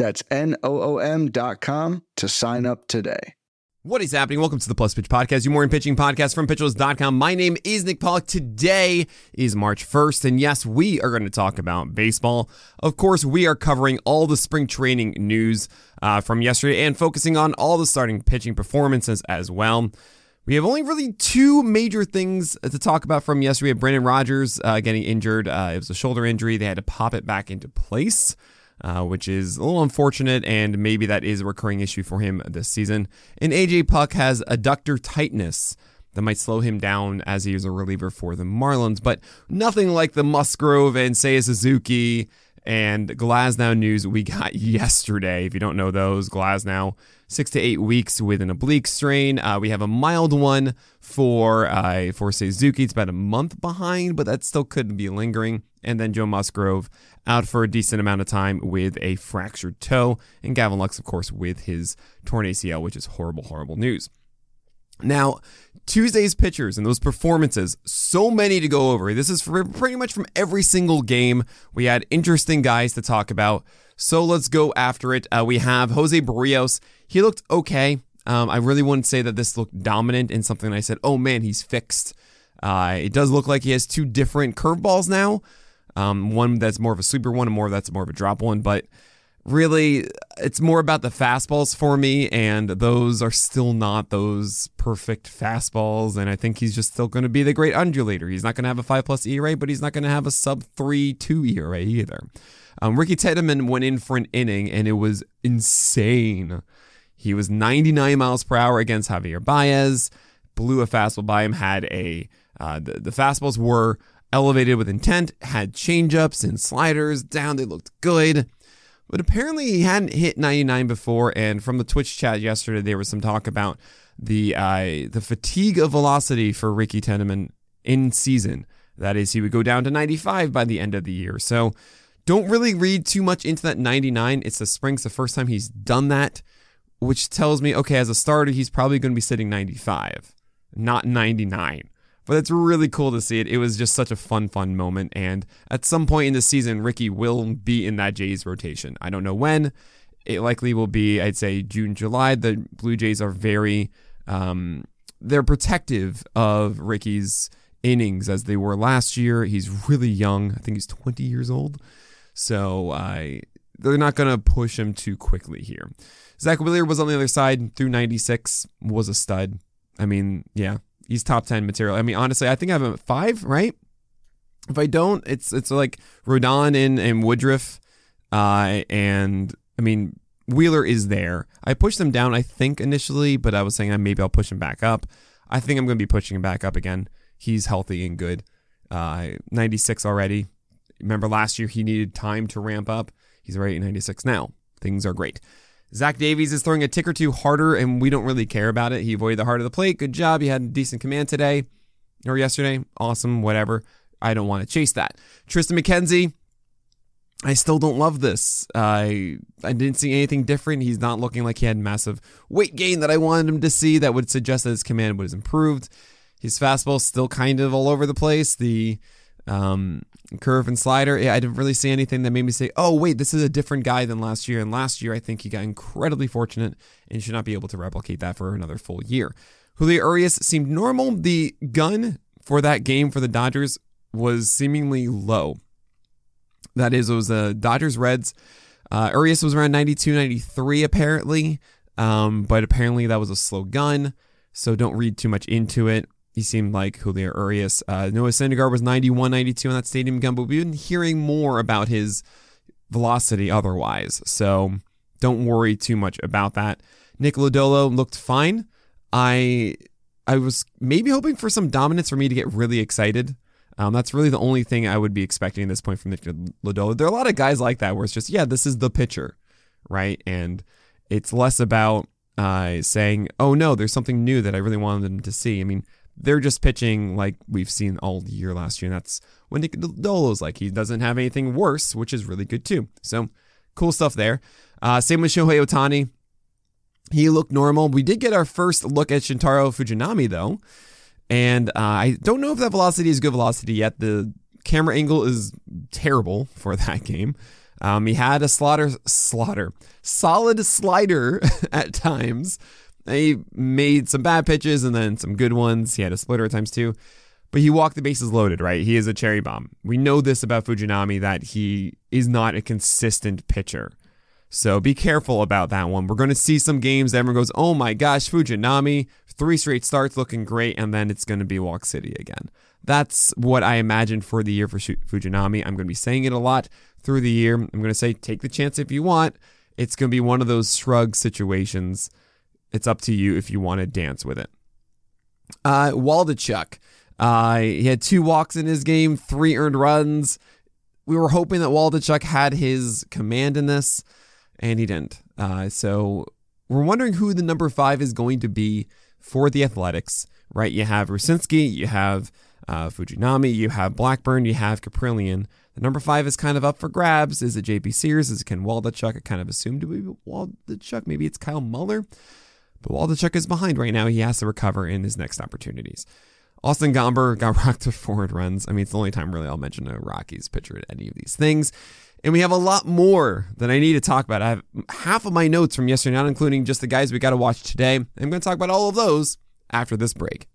That's N-O-O-M dot com to sign up today. What is happening? Welcome to the Plus Pitch Podcast, your morning pitching podcast from pitcherlist.com. My name is Nick Pollack. Today is March 1st, and yes, we are going to talk about baseball. Of course, we are covering all the spring training news uh, from yesterday and focusing on all the starting pitching performances as well. We have only really two major things to talk about from yesterday. We have Brendan Rodgers uh, getting injured. Uh, it was a shoulder injury. They had to pop it back into place uh, which is a little unfortunate, and maybe that is a recurring issue for him this season. And AJ Puk has adductor tightness that might slow him down as he is a reliever for the Marlins, but nothing like the Musgrove and Seiya Suzuki and Glasnow news we got yesterday. If you don't know those, Glasnow, six to eight weeks with an oblique strain. Uh, we have a mild one for uh, for Suzuki. It's about a month behind, but that still could be lingering. And then Joe Musgrove out for a decent amount of time with a fractured toe. And Gavin Lux, of course, with his torn ACL, which is horrible, horrible news. Now, Tuesday's pitchers and those performances, so many to go over. This is pretty much from every single game. We had interesting guys to talk about. So let's go after it. Uh, we have Jose Berrios. He looked okay. Um, I really wouldn't say that this looked dominant in something I said, oh man, he's fixed. Uh, it does look like he has two different curveballs now. Um, one that's more of a sweeper one, and more that's more of a drop one. But really, it's more about the fastballs for me, and those are still not those perfect fastballs. And I think he's just still going to be the great undulator. He's not going to have a five plus ERA, but he's not going to have a sub three two ERA either. Um, Ricky Tiedemann went in for an inning, and it was insane. He was 99 miles per hour against Javier Baez, blew a fastball by him, had a uh, the, the fastballs were elevated with intent, had changeups and sliders down. They looked good. But apparently he hadn't hit 99 before. And from the Twitch chat yesterday, there was some talk about the uh, the fatigue of velocity for Ricky Tiedemann in season. That is, he would go down to 95 by the end of the year. So don't really read too much into that 99. It's the spring's the first time he's done that, which tells me, okay, as a starter, he's probably going to be sitting 95, not 99. But it's really cool to see it. It was just such a fun, fun moment. And at some point in the season, Ricky will be in that Jays rotation. I don't know when. It likely will be, I'd say, June, July. The Blue Jays are very, um, they're protective of Ricky's innings as they were last year. He's really young. I think he's 20 years old. So I, they're not going to push him too quickly here. Zach Wheeler was on the other side through 96, was a stud. I mean, yeah, he's top 10 material. I mean, honestly, I think I have him at five, right? If I don't, it's it's like Rodon and, and Woodruff. Uh, and I mean, Wheeler is there. I pushed him down, I think, initially, but I was saying I maybe I'll push him back up. I think I'm going to be pushing him back up again. He's healthy and good. Uh, 96 already. Remember last year he needed time to ramp up. He's already at 96 now. Things are great. Zach Davies is throwing a tick or two harder, and we don't really care about it. He avoided the heart of the plate. Good job. He had decent command today or yesterday. Awesome. Whatever. I don't want to chase that. Tristan McKenzie, I still don't love this. I I didn't see anything different. He's not looking like he had massive weight gain that I wanted him to see. That would suggest that his command was improved. His fastball still kind of all over the place. The um, curve and slider. I didn't really see anything that made me say, oh, wait, this is a different guy than last year. And last year, I think he got incredibly fortunate and should not be able to replicate that for another full year. Julio Urias seemed normal. The gun for that game for the Dodgers was seemingly low. That is, it was the Dodgers Reds. Uh, Urias was around 92, 93, apparently. Um, but apparently that was a slow gun. So don't read too much into it. He seemed like Julio Urias. Uh, Noah Syndergaard was 91, 92 on that stadium gun, but we've been hearing more about his velocity otherwise. So don't worry too much about that. Nick Lodolo looked fine. I I was maybe hoping for some dominance for me to get really excited. Um, that's really the only thing I would be expecting at this point from Nick Lodolo. There are a lot of guys like that where it's just, yeah, this is the pitcher, right? And it's less about uh, saying, "Oh no, there's something new that I really wanted them to see." I mean, they're just pitching like we've seen all year last year, and that's when Nick Lodolo's like. He doesn't have anything worse, which is really good too. So cool stuff there. Uh, same with Shohei Ohtani. He looked normal. We did get our first look at Shintaro Fujinami though, and uh, I don't know if that velocity is good velocity yet. The camera angle is terrible for that game. Um, he had a slaughter, slaughter, solid slider at times. He made some bad pitches and then some good ones. He had a splitter at times too. But he walked the bases loaded, right? He is a cherry bomb. We know this about Fujinami that he is not a consistent pitcher. So be careful about that one. We're going to see some games that everyone goes, oh my gosh, Fujinami, three straight starts looking great, and then it's going to be Walk City again. That's what I imagine for the year for Fujinami. I'm going to be saying it a lot through the year. I'm going to say, take the chance if you want. It's going to be one of those shrug situations. It's up to you if you want to dance with it. Uh, Waldichuk. Uh, he had two walks in his game, three earned runs. We were hoping that Waldichuk had his command in this, and he didn't. Uh, so we're wondering who the number five is going to be for the Athletics, right? You have Rucinski, you have uh, Fujinami, you have Blackburn, you have Kaprielian. The number five is kind of up for grabs. Is it JP Sears? Is it Ken Waldichuk? I kind of assumed it would be Waldichuk. Maybe it's Kyle Muller. But while Waldichuk is behind right now. He has to recover in his next opportunities. Austin Gomber got rocked to forward runs. I mean, it's the only time really I'll mention a Rockies pitcher at any of these things. And we have a lot more that I need to talk about. I have half of my notes from yesterday, not including just the guys we got to watch today. I'm going to talk about all of those after this break.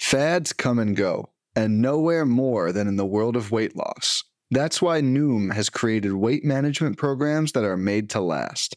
Fads come and go, and nowhere more than in the world of weight loss. That's why Noom has created weight management programs that are made to last.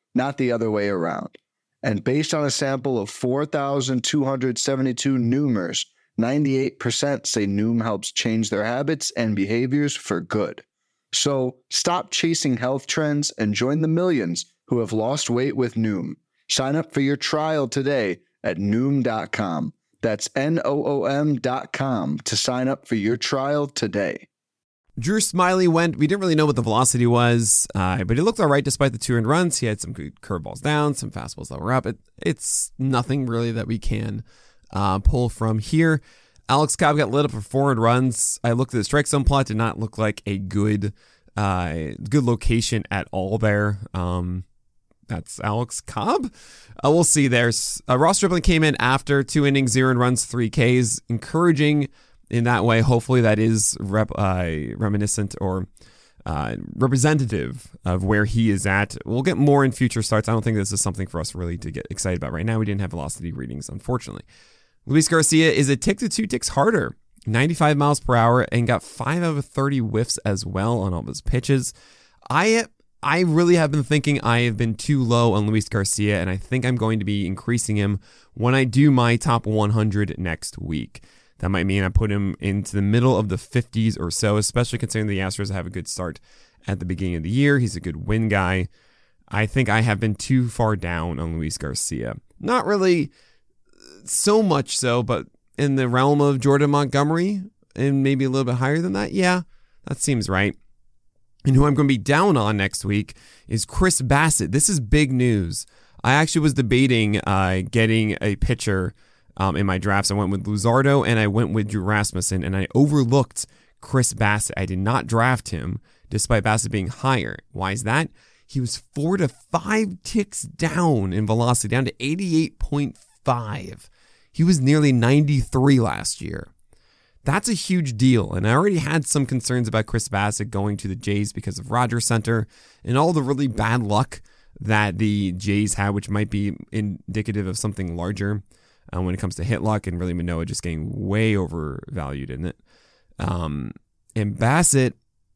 not the other way around. And based on a sample of 4,272 Noomers, 98% say Noom helps change their habits and behaviors for good. So stop chasing health trends and join the millions who have lost weight with Noom. Sign up for your trial today at Noom.com. That's N O O M.com to sign up for your trial today. Drew Smyly went. We didn't really know what the velocity was, uh, but he looked all right despite the two earned runs. He had some good curveballs down, some fastballs that were up. It, it's nothing really that we can uh, pull from here. Alex Cobb got lit up for four runs. I looked at the strike zone plot; did not look like a good, uh, good location at all there. Um, that's Alex Cobb. Uh, we'll see. There's uh, Ross Stripling came in after two innings, zero runs, three Ks, encouraging in that way. Hopefully, that is rep, uh, reminiscent or uh, representative of where he is at. We'll get more in future starts. I don't think this is something for us really to get excited about right now. We didn't have velocity readings, unfortunately. Luis Garcia is a tick to two ticks harder, 95 miles per hour, and got five out of 30 whiffs as well on all of his pitches. I I really have been thinking I have been too low on Luis Garcia, and I think I'm going to be increasing him when I do my top 100 next week. That might mean I put him into the middle of the 50s or so, especially considering the Astros have a good start at the beginning of the year. He's a good win guy. I think I have been too far down on Luis Garcia. Not really so much so, but in the realm of Jordan Montgomery and maybe a little bit higher than that, yeah, that seems right. And who I'm going to be down on next week is Chris Bassitt. This is big news. I actually was debating uh, getting a pitcher um, in my drafts. I went with Luzardo and I went with Drew Rasmussen, and I overlooked Chris Bassitt. I did not draft him despite Bassitt being higher. Why is that? He was four to five ticks down in velocity, down to 88.5. He was nearly 93 last year. That's a huge deal. And I already had some concerns about Chris Bassitt going to the Jays because of Rogers Center and all the really bad luck that the Jays had, which might be indicative of something larger uh, when it comes to Hitlock and really Manoah just getting way overvalued in it. Um, and Bassitt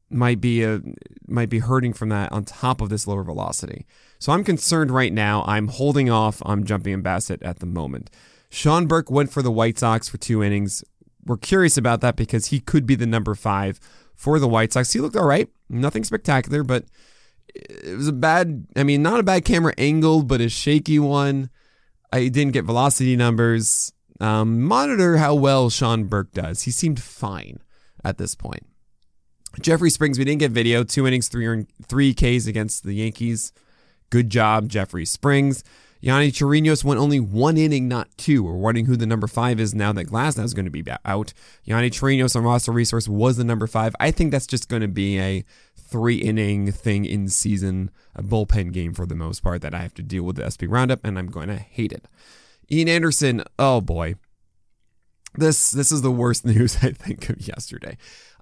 might be a might be hurting from that on top of this lower velocity. So I'm concerned right now. I'm holding off on jumping in Bassitt at the moment. Sean Burke went for the White Sox for two innings. We're curious about that because he could be the number five for the White Sox. He looked all right, nothing spectacular, but it was a bad. I mean, not a bad camera angle, but a shaky one. I didn't get velocity numbers. Um, monitor how well Sean Burke does. He seemed fine at this point. Jeffrey Springs, we didn't get video. Two innings, three three Ks against the Yankees. Good job, Jeffrey Springs. Yonny Chirinos went only one inning, not two. We're wondering who the number five is now that Glasnow is going to be out. Yonny Chirinos on roster resource was the number five. I think that's just going to be a three inning thing in season, a bullpen game for the most part that I have to deal with the SP roundup, and I'm going to hate it. Ian Anderson, oh boy. This this is the worst news I think of yesterday.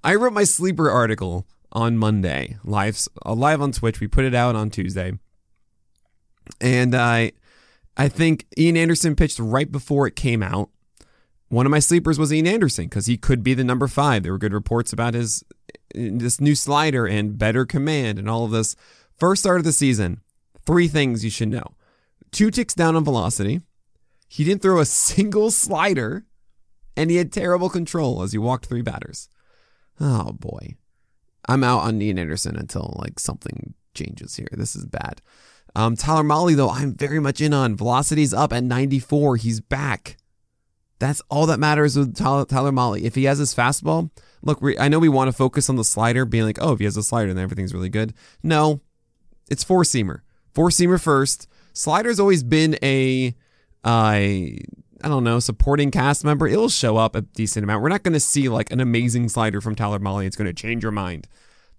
I wrote my sleeper article on Monday, live uh, live on Twitch. We put it out on Tuesday. And I I think Ian Anderson pitched right before it came out. One of my sleepers was Ian Anderson because he could be the number five. There were good reports about his this new slider and better command and all of this. First start of the season, three things you should know: two ticks down on velocity. He didn't throw a single slider, and he had terrible control as he walked three batters. Oh boy, I'm out on Ian Anderson until like something changes here. This is bad. Um, Tyler Mahle, though, I'm very much in on. Velocity's up at 94. He's back. That's all that matters with Tyler, Tyler Mahle. If he has his fastball, look, I know we want to focus on the slider, being like, oh, if he has a slider, then everything's really good. No, it's four seamer. Four seamer first. Slider's always been a, uh, I don't know, supporting cast member. It'll show up a decent amount. We're not going to see like an amazing slider from Tyler Mahle. It's going to change your mind.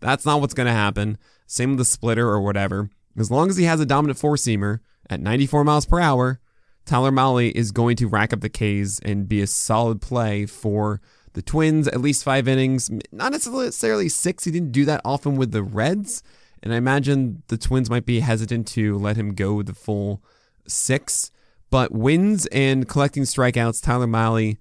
That's not what's going to happen. Same with the splitter or whatever. As long as he has a dominant four seamer at 94 miles per hour, Tyler Mahle is going to rack up the Ks and be a solid play for the Twins, at least five innings. Not necessarily six. He didn't do that often with the Reds. And I imagine the Twins might be hesitant to let him go the full six. But wins and collecting strikeouts, Tyler Mahle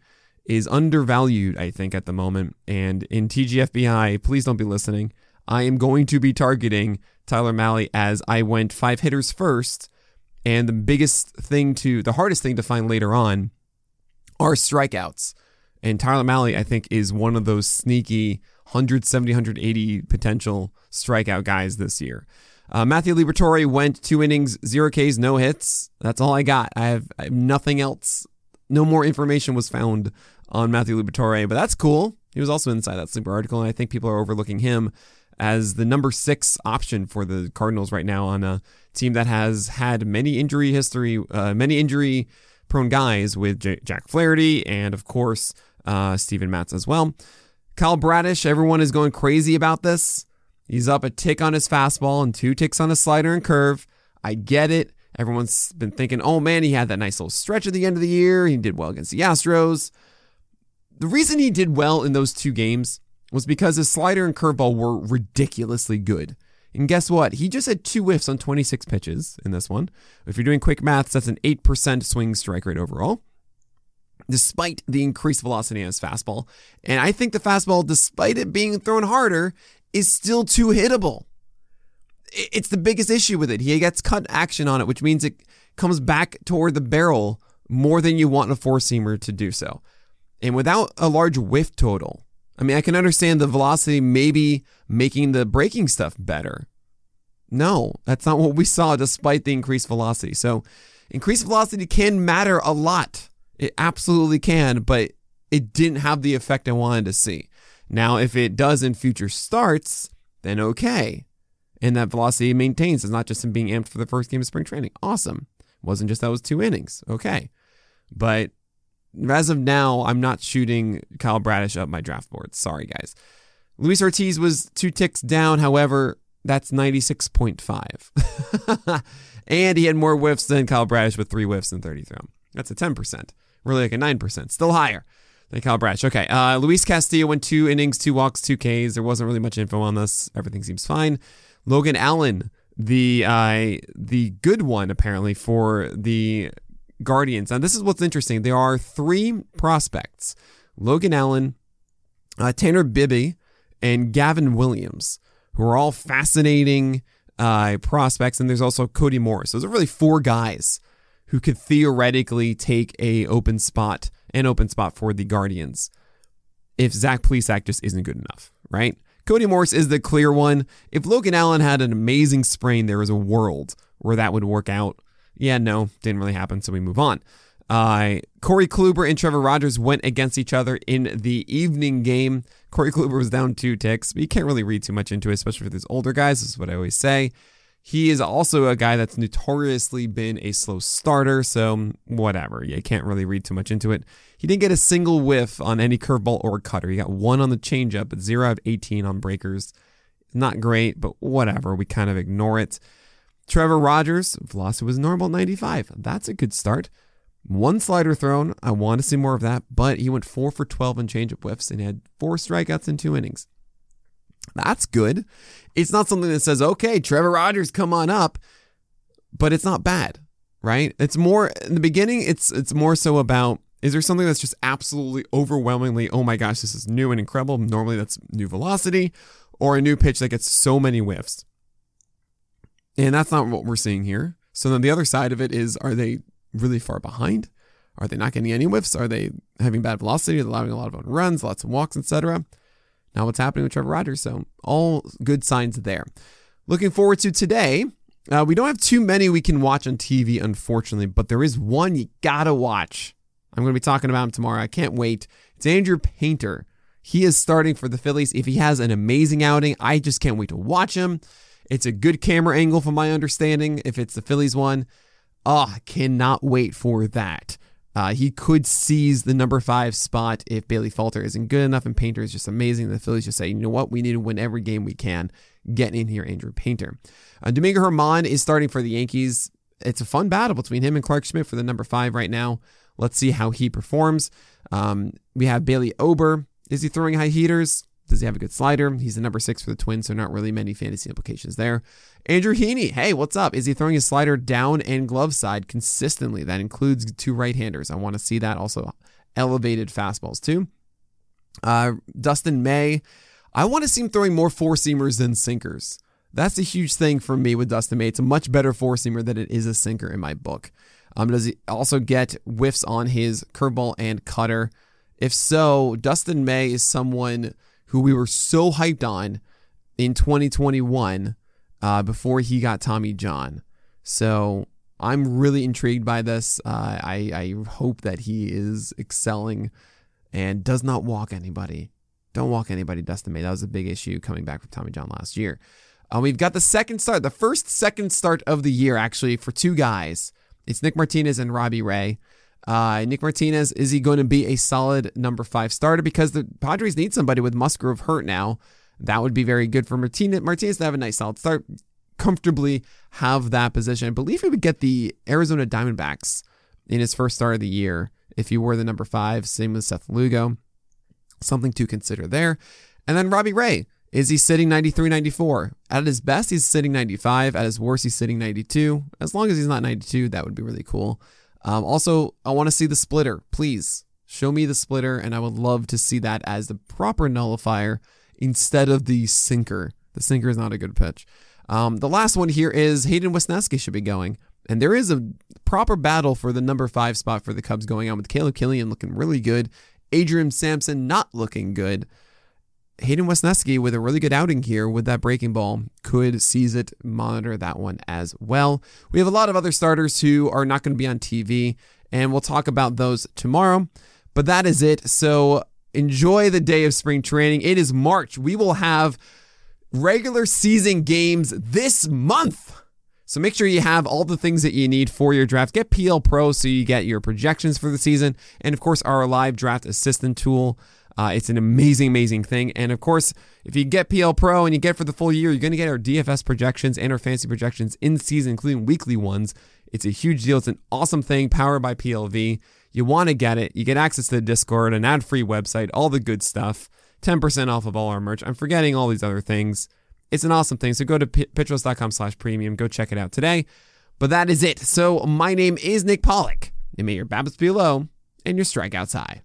is undervalued, I think, at the moment. And in TGFBI, please don't be listening. I am going to be targeting Tyler Mahle as I went five hitters first. And the biggest thing to, the hardest thing to find later on are strikeouts. And Tyler Mahle, I think, is one of those sneaky 170, 180 potential strikeout guys this year. Uh, Matthew Liberatore went two innings, zero Ks, no hits. That's all I got. I have, I have nothing else. No more information was found on Matthew Liberatore, but that's cool. He was also inside that sleeper article, and I think people are overlooking him as the number six option for the Cardinals right now on a team that has had many injury history, uh, many injury prone guys with J- Jack Flaherty and, of course, uh, Steven Matz as well. Kyle Bradish, everyone is going crazy about this. He's up a tick on his fastball and two ticks on his slider and curve. I get it. Everyone's been thinking, oh man, he had that nice little stretch at the end of the year. He did well against the Astros. The reason he did well in those two games was because his slider and curveball were ridiculously good. And guess what? He just had two whiffs on 26 pitches in this one. If you're doing quick maths, that's an 8% swing strike rate overall, despite the increased velocity on his fastball. And I think the fastball, despite it being thrown harder, is still too hittable. It's the biggest issue with it. He gets cut action on it, which means it comes back toward the barrel more than you want a four seamer to do so. And without a large whiff total, I mean, I can understand the velocity maybe making the breaking stuff better. No, that's not what we saw despite the increased velocity. So, increased velocity can matter a lot. It absolutely can, but it didn't have the effect I wanted to see. Now, if it does in future starts, then okay. And that velocity maintains. It's not just him being amped for the first game of spring training. Awesome. It wasn't just that was two innings. Okay. But as of now, I'm not shooting Kyle Bradish up my draft board. Sorry, guys. Luis Ortiz was two ticks down. However, that's 96.5. and he had more whiffs than Kyle Bradish with three whiffs and 30 thrown. That's a 10%. Really like a 9%. Still higher than Kyle Bradish. Okay. Uh, Luis Castillo went two innings, two walks, two Ks. There wasn't really much info on this. Everything seems fine. Logan Allen, the uh, the good one apparently for the Guardians. Now, this is what's interesting. There are three prospects Logan Allen, uh, Tanner Bibee, and Gavin Williams, who are all fascinating uh, prospects. And there's also Cody Morris. Those are really four guys who could theoretically take a open spot, an open spot for the Guardians if Zach Plesac just isn't good enough, right? Cody Morris is the clear one. If Logan Allen had an amazing sprain, there is a world where that would work out. Yeah, no, didn't really happen, so we move on. Uh, Corey Kluber and Trevor Rogers went against each other in the evening game. Corey Kluber was down two ticks, but you can't really read too much into it, especially for these older guys. This is what I always say. He is also a guy that's notoriously been a slow starter, so whatever. You can't really read too much into it. He didn't get a single whiff on any curveball or cutter. He got one on the changeup, but zero out of 18 on breakers. Not great, but whatever. We kind of ignore it. Trevor Rogers, velocity was normal 95. That's a good start. One slider thrown. I want to see more of that, but he went four for 12 on changeup whiffs and had four strikeouts in two innings. That's good. It's not something that says, okay, Trevor Rogers, come on up, but it's not bad, right? It's more in the beginning, it's it's more so about is there something that's just absolutely overwhelmingly, oh my gosh, this is new and incredible? Normally that's new velocity or a new pitch that gets so many whiffs. And that's not what we're seeing here. So then the other side of it is are they really far behind? Are they not getting any whiffs? Are they having bad velocity? Are they allowing a lot of runs, lots of walks, etc.? Now, what's happening with Trevor Rogers? So, all good signs there. Looking forward to today. Uh, we don't have too many we can watch on TV, unfortunately, but there is one you gotta watch. I'm to be talking about him tomorrow. I can't wait. It's Andrew Painter. He is starting for the Phillies. If he has an amazing outing, I just can't wait to watch him. It's a good camera angle, from my understanding, if it's the Phillies one. Oh, I cannot wait for that. Uh, he could seize the number five spot if Bailey Falter isn't good enough and Painter is just amazing. The Phillies just say, you know what, we need to win every game we can. Get in here, Andrew Painter. Uh, Domingo German is starting for the Yankees. It's a fun battle between him and Clarke Schmidt for the number five right now. Let's see how he performs. Um, we have Bailey Ober. Is he throwing high heaters? Does he have a good slider? He's the number six for the Twins, so not really many fantasy implications there. Andrew Heaney, hey, what's up? Is he throwing his slider down and glove side consistently? That includes two right handers. I want to see that. Also, elevated fastballs, too. Uh, Dustin May, I want to see him throwing more four seamers than sinkers. That's a huge thing for me with Dustin May. It's a much better four seamer than it is a sinker in my book. Um, does he also get whiffs on his curveball and cutter? If so, Dustin May is someone who we were so hyped on in 2021 uh, before he got Tommy John. So I'm really intrigued by this. Uh, I, I hope that he is excelling and does not walk anybody. Don't walk anybody, Dustin May. That was a big issue coming back from Tommy John last year. Uh, we've got the second start, the first second start of the year, actually, for two guys. It's Nick Martinez and Robbie Ray. Uh, Nick Martinez, is he going to be a solid number five starter? Because the Padres need somebody with Musgrove hurt now. That would be very good for Martinez. Martinez to have a nice solid start, comfortably have that position. I believe he would get the Arizona Diamondbacks in his first start of the year if he were the number five. Same with Seth Lugo. Something to consider there. And then Robbie Ray. Is he sitting 93, 94? At his best, he's sitting 95. At his worst, he's sitting 92. As long as he's not 92, that would be really cool. Um, also, I want to see the splitter. Please show me the splitter, and I would love to see that as the proper nullifier instead of the sinker. The sinker is not a good pitch. Um, the last one here is Hayden Wesneski should be going. And there is a proper battle for the number five spot for the Cubs going on with Caleb Killian looking really good, Adrian Sampson not looking good. Hayden Wesneski with a really good outing here with that breaking ball could seize it. Monitor that one as well. We have a lot of other starters who are not going to be on TV, and we'll talk about those tomorrow. But that is it. So enjoy the day of spring training. It is March. We will have regular season games this month. So make sure you have all the things that you need for your draft. Get PL Pro so you get your projections for the season, and of course, our live draft assistant tool. Uh, it's an amazing, amazing thing. And of course, if you get PL Pro and you get for the full year, you're going to get our DFS projections and our fantasy projections in season, including weekly ones. It's a huge deal. It's an awesome thing powered by PLV. You want to get it. You get access to the Discord, an ad free website, all the good stuff. 10% off of all our merch. I'm forgetting all these other things. It's an awesome thing. So go to pitcherlist.com slash premium. Go check it out today. But that is it. So my name is Nick Pollack. And may your BABIPs be low and your strikeouts high.